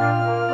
Música